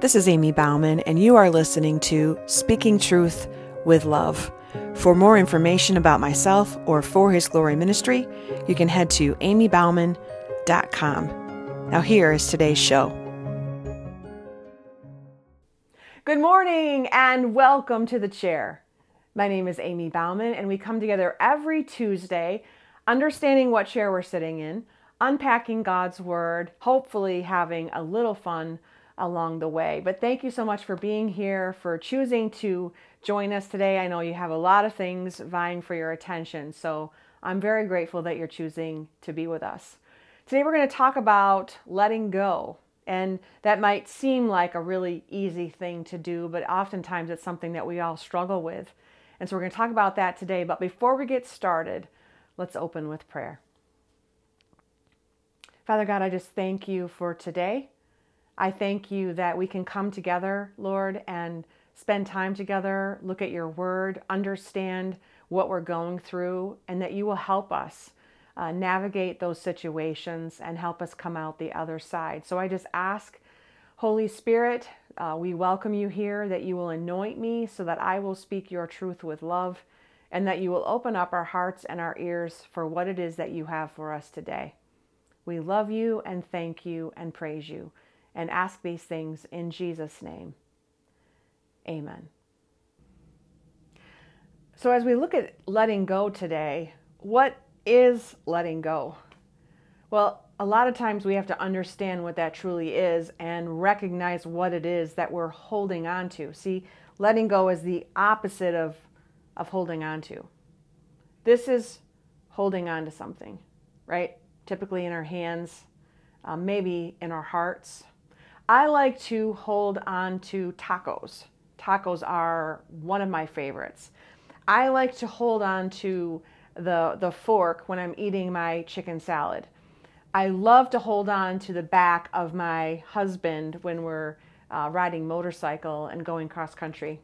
This is Amy Bauman, and you are listening to Speaking Truth with Love. For more information about myself or For His Glory Ministry, you can head to amybauman.com. Now, here is today's show. Good morning and welcome to the chair. My name is Amy Bauman, and we come together every Tuesday, understanding what chair we're sitting in, unpacking God's Word, hopefully having a little fun along the way. But thank you so much for being here, for choosing to join us today. I know you have a lot of things vying for your attention, so I'm very grateful that you're choosing to be with us. Today we're going to talk about letting go. And that might seem like a really easy thing to do, but oftentimes it's something that we all struggle with. And so we're going to talk about that today. But before we get started, let's open with prayer. Father God, I just thank you for today. I thank you that we can come together, Lord, and spend time together, look at your word, understand what we're going through, and that you will help us uh, navigate those situations and help us come out the other side. So I just ask, Holy Spirit, uh, we welcome you here, that you will anoint me so that I will speak your truth with love, and that you will open up our hearts and our ears for what it is that you have for us today. We love you and thank you and praise you and ask these things in Jesus' name. Amen. So, as we look at letting go today, what is letting go? Well, a lot of times we have to understand what that truly is and recognize what it is that we're holding on to. See, letting go is the opposite of, of holding on to. This is holding on to something, right? Typically in our hands, um, maybe in our hearts, I like to hold on to tacos. Tacos are one of my favorites. I like to hold on to the, the fork when I'm eating my chicken salad. I love to hold on to the back of my husband when we're uh, riding motorcycle and going cross country.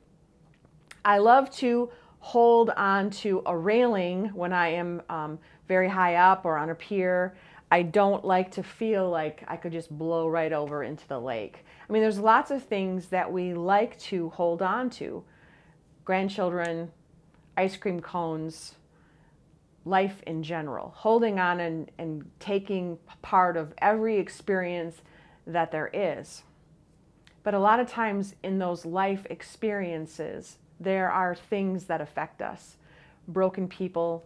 I love to hold on to a railing when I am um, very high up or on a pier. I don't like to feel like I could just blow right over into the lake. I mean, there's lots of things that we like to hold on to grandchildren, ice cream cones, life in general, holding on and, and taking part of every experience that there is. But a lot of times in those life experiences, there are things that affect us broken people,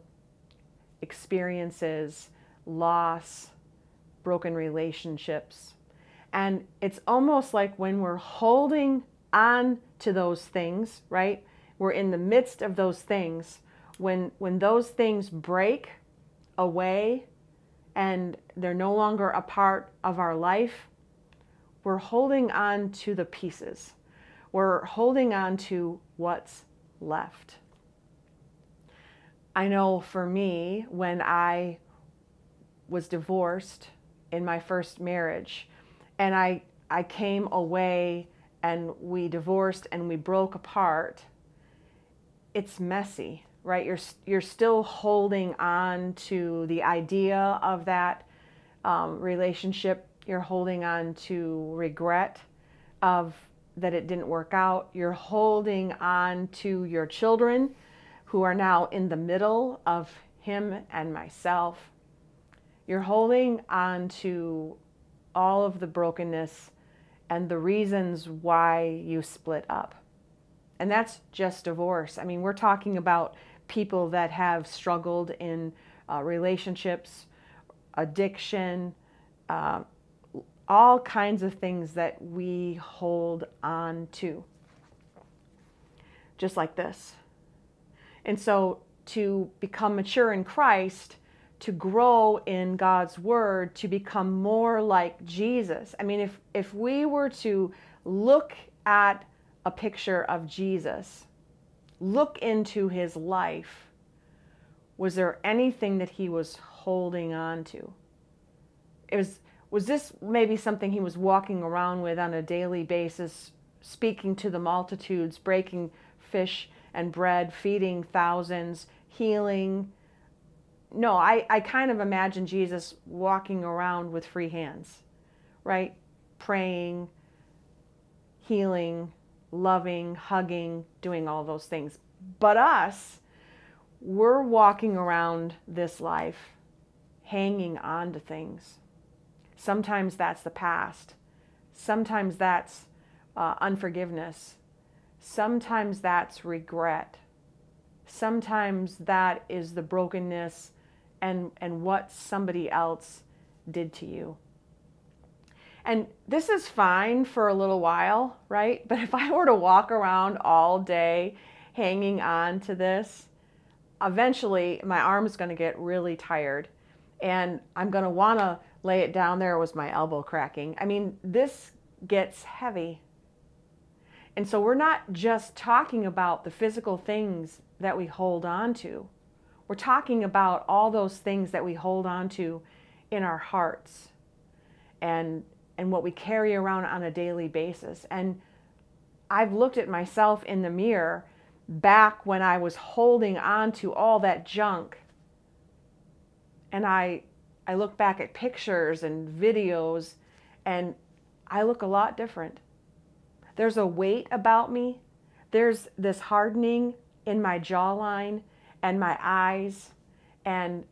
experiences loss, broken relationships. And it's almost like when we're holding on to those things, right? We're in the midst of those things. When, when those things break away and they're no longer a part of our life, we're holding on to the pieces. We're holding on to what's left. I know for me, when I was divorced in my first marriage. And I, I came away and we divorced and we broke apart. It's messy, right? You're, you're still holding on to the idea of that um, relationship. You're holding on to regret of that it didn't work out. You're holding on to your children who are now in the middle of him and myself. You're holding on to all of the brokenness and the reasons why you split up. And that's just divorce. I mean, we're talking about people that have struggled in uh, relationships, addiction, uh, all kinds of things that we hold on to. Just like this. And so to become mature in Christ, to grow in God's word to become more like Jesus. I mean, if, if we were to look at a picture of Jesus, look into his life, was there anything that he was holding on to? It was, was this maybe something he was walking around with on a daily basis, speaking to the multitudes, breaking fish and bread, feeding thousands, healing? No, I, I kind of imagine Jesus walking around with free hands, right? Praying, healing, loving, hugging, doing all those things. But us, we're walking around this life hanging on to things. Sometimes that's the past. Sometimes that's uh, unforgiveness. Sometimes that's regret. Sometimes that is the brokenness and, and what somebody else did to you. And this is fine for a little while, right? But if I were to walk around all day hanging on to this, eventually my arm is going to get really tired and I'm going to want to lay it down there with my elbow cracking. I mean, this gets heavy. And so we're not just talking about the physical things that we hold on to. We're talking about all those things that we hold on to in our hearts and and what we carry around on a daily basis. And I've looked at myself in the mirror back when I was holding on to all that junk. And I I look back at pictures and videos and I look a lot different. There's a weight about me. There's this hardening in my jawline and my eyes and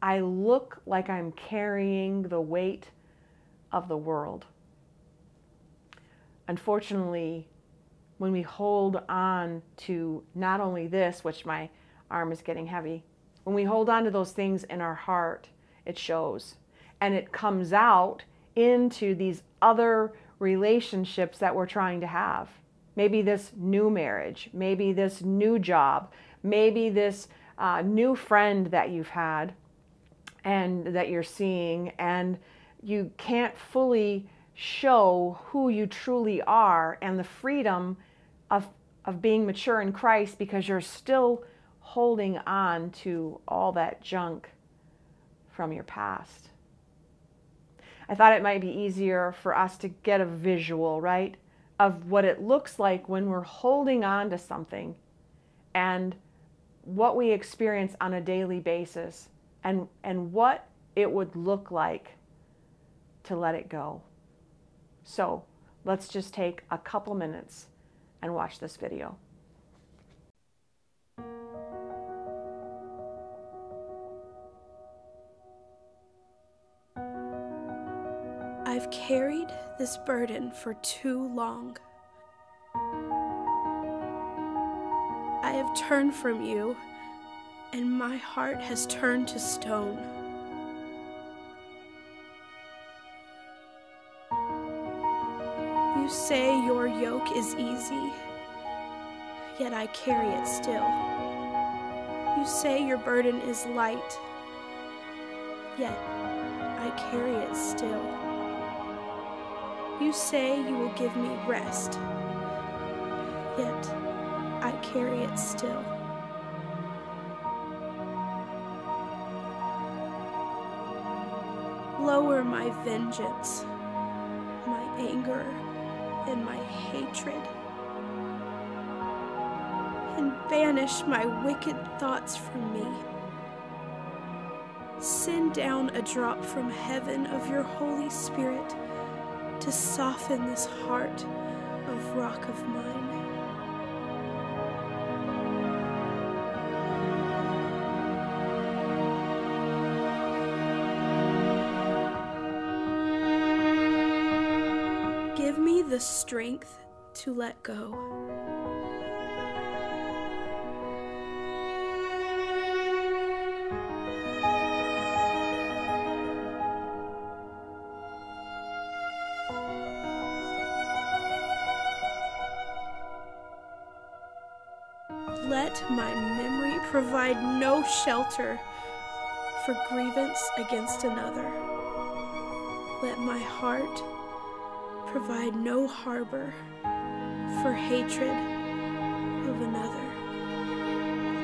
I look like I'm carrying the weight of the world. Unfortunately, when we hold on to not only this, which my arm is getting heavy, when we hold on to those things in our heart, it shows. And it comes out into these other relationships that we're trying to have. Maybe this new marriage, maybe this new job, maybe this uh, new friend that you've had and that you're seeing, and you can't fully show who you truly are and the freedom of, of being mature in Christ because you're still holding on to all that junk from your past. I thought it might be easier for us to get a visual, right, of what it looks like when we're holding on to something and what we experience on a daily basis and, and what it would look like to let it go. So let's just take a couple minutes and watch this video. I've carried this burden for too long. I have turned from you, and my heart has turned to stone. You say your yoke is easy, yet I carry it still. You say your burden is light, yet I carry it still. You say you will give me rest, yet carry it still. Lower my vengeance, my anger, and my hatred, and banish my wicked thoughts from me. Send down a drop from heaven of your Holy Spirit to soften this heart of rock of mine. Give me the strength to let go. Let my memory provide no shelter for grievance against another. Let my heart provide no harbor for hatred of another.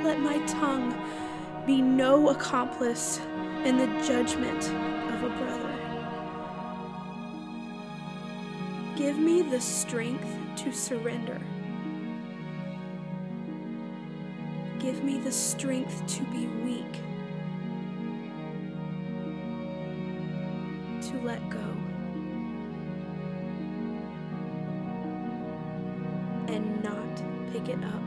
Let my tongue be no accomplice in the judgment of a brother. Give me the strength to surrender. Give me the strength to be weak, to let go. It up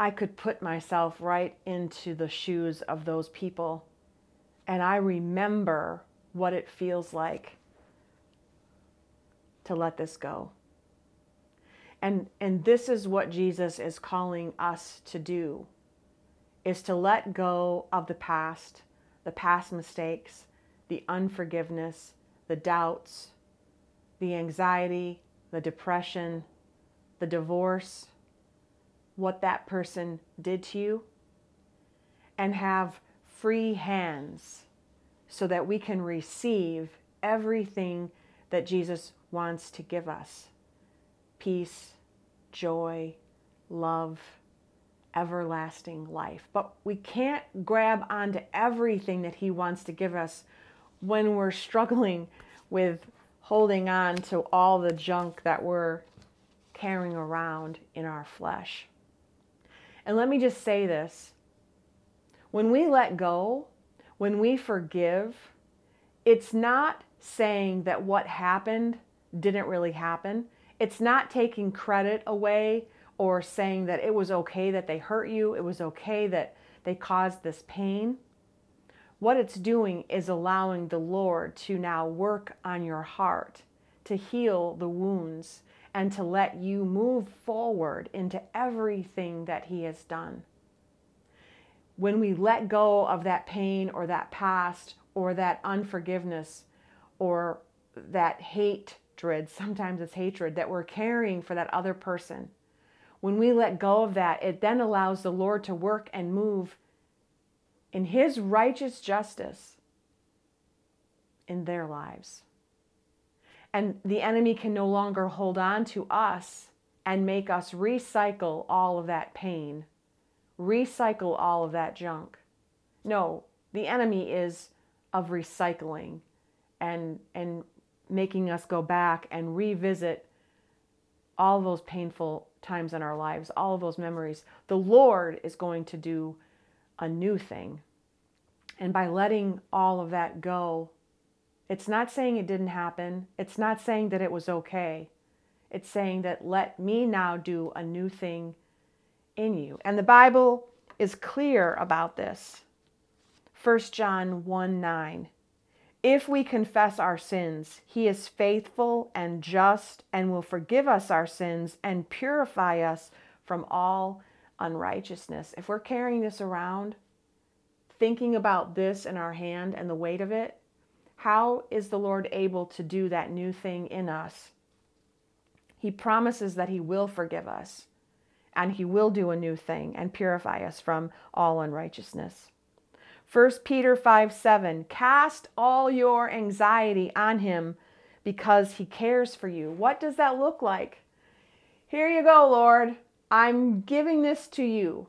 I could put myself right into the shoes of those people. And I remember what it feels like to let this go. And, and this is what Jesus is calling us to do is to let go of the past, the past mistakes, the unforgiveness, the doubts, the anxiety, the depression, the divorce, what that person did to you and have free hands so that we can receive everything that Jesus wants to give us peace, joy, love, everlasting life. But we can't grab onto everything that He wants to give us when we're struggling with holding on to all the junk that we're carrying around in our flesh. And let me just say this when we let go, when we forgive, it's not saying that what happened didn't really happen. It's not taking credit away or saying that it was okay that they hurt you, it was okay that they caused this pain. What it's doing is allowing the Lord to now work on your heart, to heal the wounds, and to let you move forward into everything that He has done. When we let go of that pain or that past or that unforgiveness or that hatred, sometimes it's hatred that we're carrying for that other person, when we let go of that, it then allows the Lord to work and move in His righteous justice in their lives. And the enemy can no longer hold on to us and make us recycle all of that pain, recycle all of that junk. No, the enemy is of recycling and, and making us go back and revisit all those painful times in our lives, all of those memories. The Lord is going to do a new thing. And by letting all of that go, it's not saying it didn't happen. It's not saying that it was okay. It's saying that let me now do a new thing in you. And the Bible is clear about this. 1 John 1 9. If we confess our sins, he is faithful and just and will forgive us our sins and purify us from all unrighteousness. If we're carrying this around, thinking about this in our hand and the weight of it, how is the Lord able to do that new thing in us? He promises that He will forgive us and He will do a new thing and purify us from all unrighteousness. 1 Peter 5 7, cast all your anxiety on Him because He cares for you. What does that look like? Here you go, Lord. I'm giving this to you.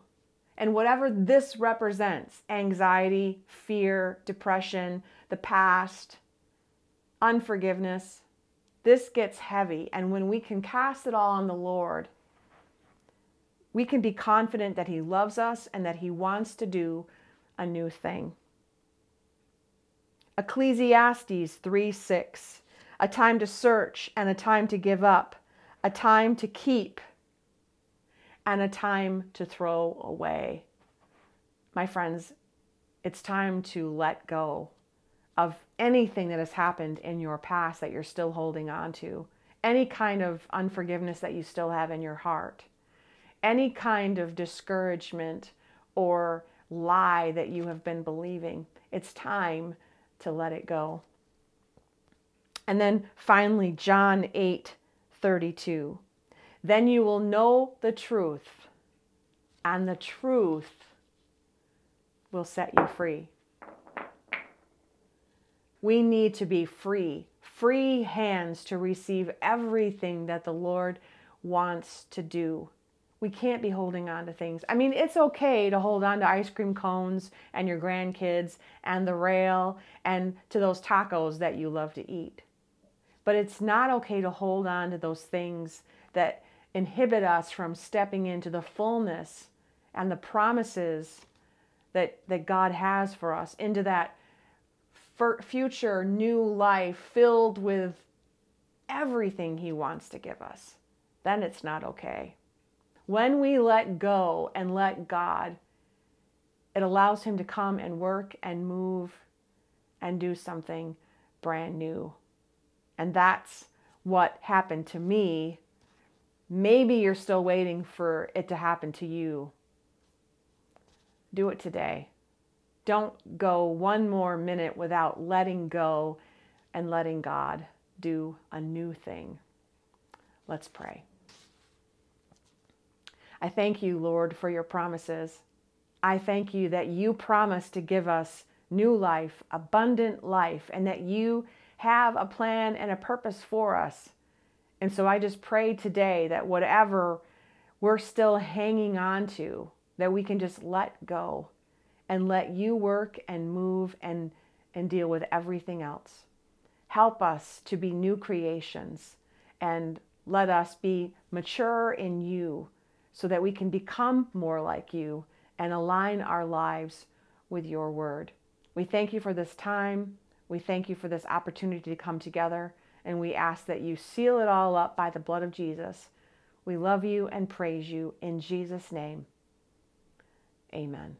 And whatever this represents anxiety, fear, depression, the past, unforgiveness this gets heavy. And when we can cast it all on the Lord, we can be confident that He loves us and that He wants to do a new thing. Ecclesiastes 3 6, a time to search and a time to give up, a time to keep and a time to throw away. My friends, it's time to let go of anything that has happened in your past that you're still holding on to, any kind of unforgiveness that you still have in your heart, any kind of discouragement or lie that you have been believing. It's time to let it go. And then finally, John 8 32. Then you will know the truth, and the truth will set you free. We need to be free, free hands to receive everything that the Lord wants to do. We can't be holding on to things. I mean, it's okay to hold on to ice cream cones and your grandkids and the rail and to those tacos that you love to eat. But it's not okay to hold on to those things that inhibit us from stepping into the fullness and the promises that, that God has for us, into that future new life filled with everything He wants to give us. Then it's not okay. When we let go and let God, it allows Him to come and work and move and do something brand new. And that's what happened to me. Maybe you're still waiting for it to happen to you. Do it today. Don't go one more minute without letting go and letting God do a new thing. Let's pray. I thank you, Lord, for your promises. I thank you that you promise to give us new life, abundant life, and that you have a plan and a purpose for us. And so I just pray today that whatever we're still hanging on to, that we can just let go and let you work and move and, and deal with everything else. Help us to be new creations and let us be mature in you so that we can become more like you and align our lives with your word. We thank you for this time. We thank you for this opportunity to come together, and we ask that you seal it all up by the blood of Jesus. We love you and praise you in Jesus' name. Amen.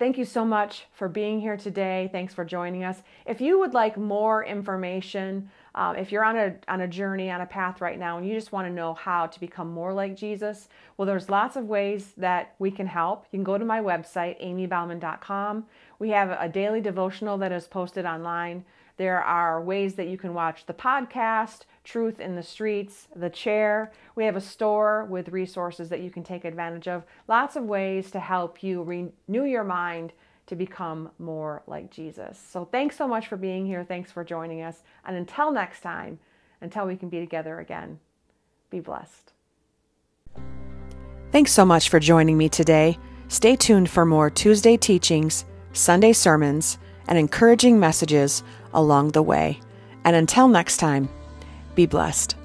Thank you so much for being here today. Thanks for joining us. If you would like more information, um, if you're on a, on a journey, on a path right now, and you just want to know how to become more like Jesus, well, there's lots of ways that we can help. You can go to my website, amybauman.com. We have a daily devotional that is posted online. There are ways that you can watch the podcast, Truth in the Streets, The Chair. We have a store with resources that you can take advantage of. Lots of ways to help you renew your mind to become more like Jesus. So thanks so much for being here. Thanks for joining us. And until next time, until we can be together again, be blessed. Thanks so much for joining me today. Stay tuned for more Tuesday teachings, Sunday sermons, and encouraging messages along the way. And until next time, be blessed.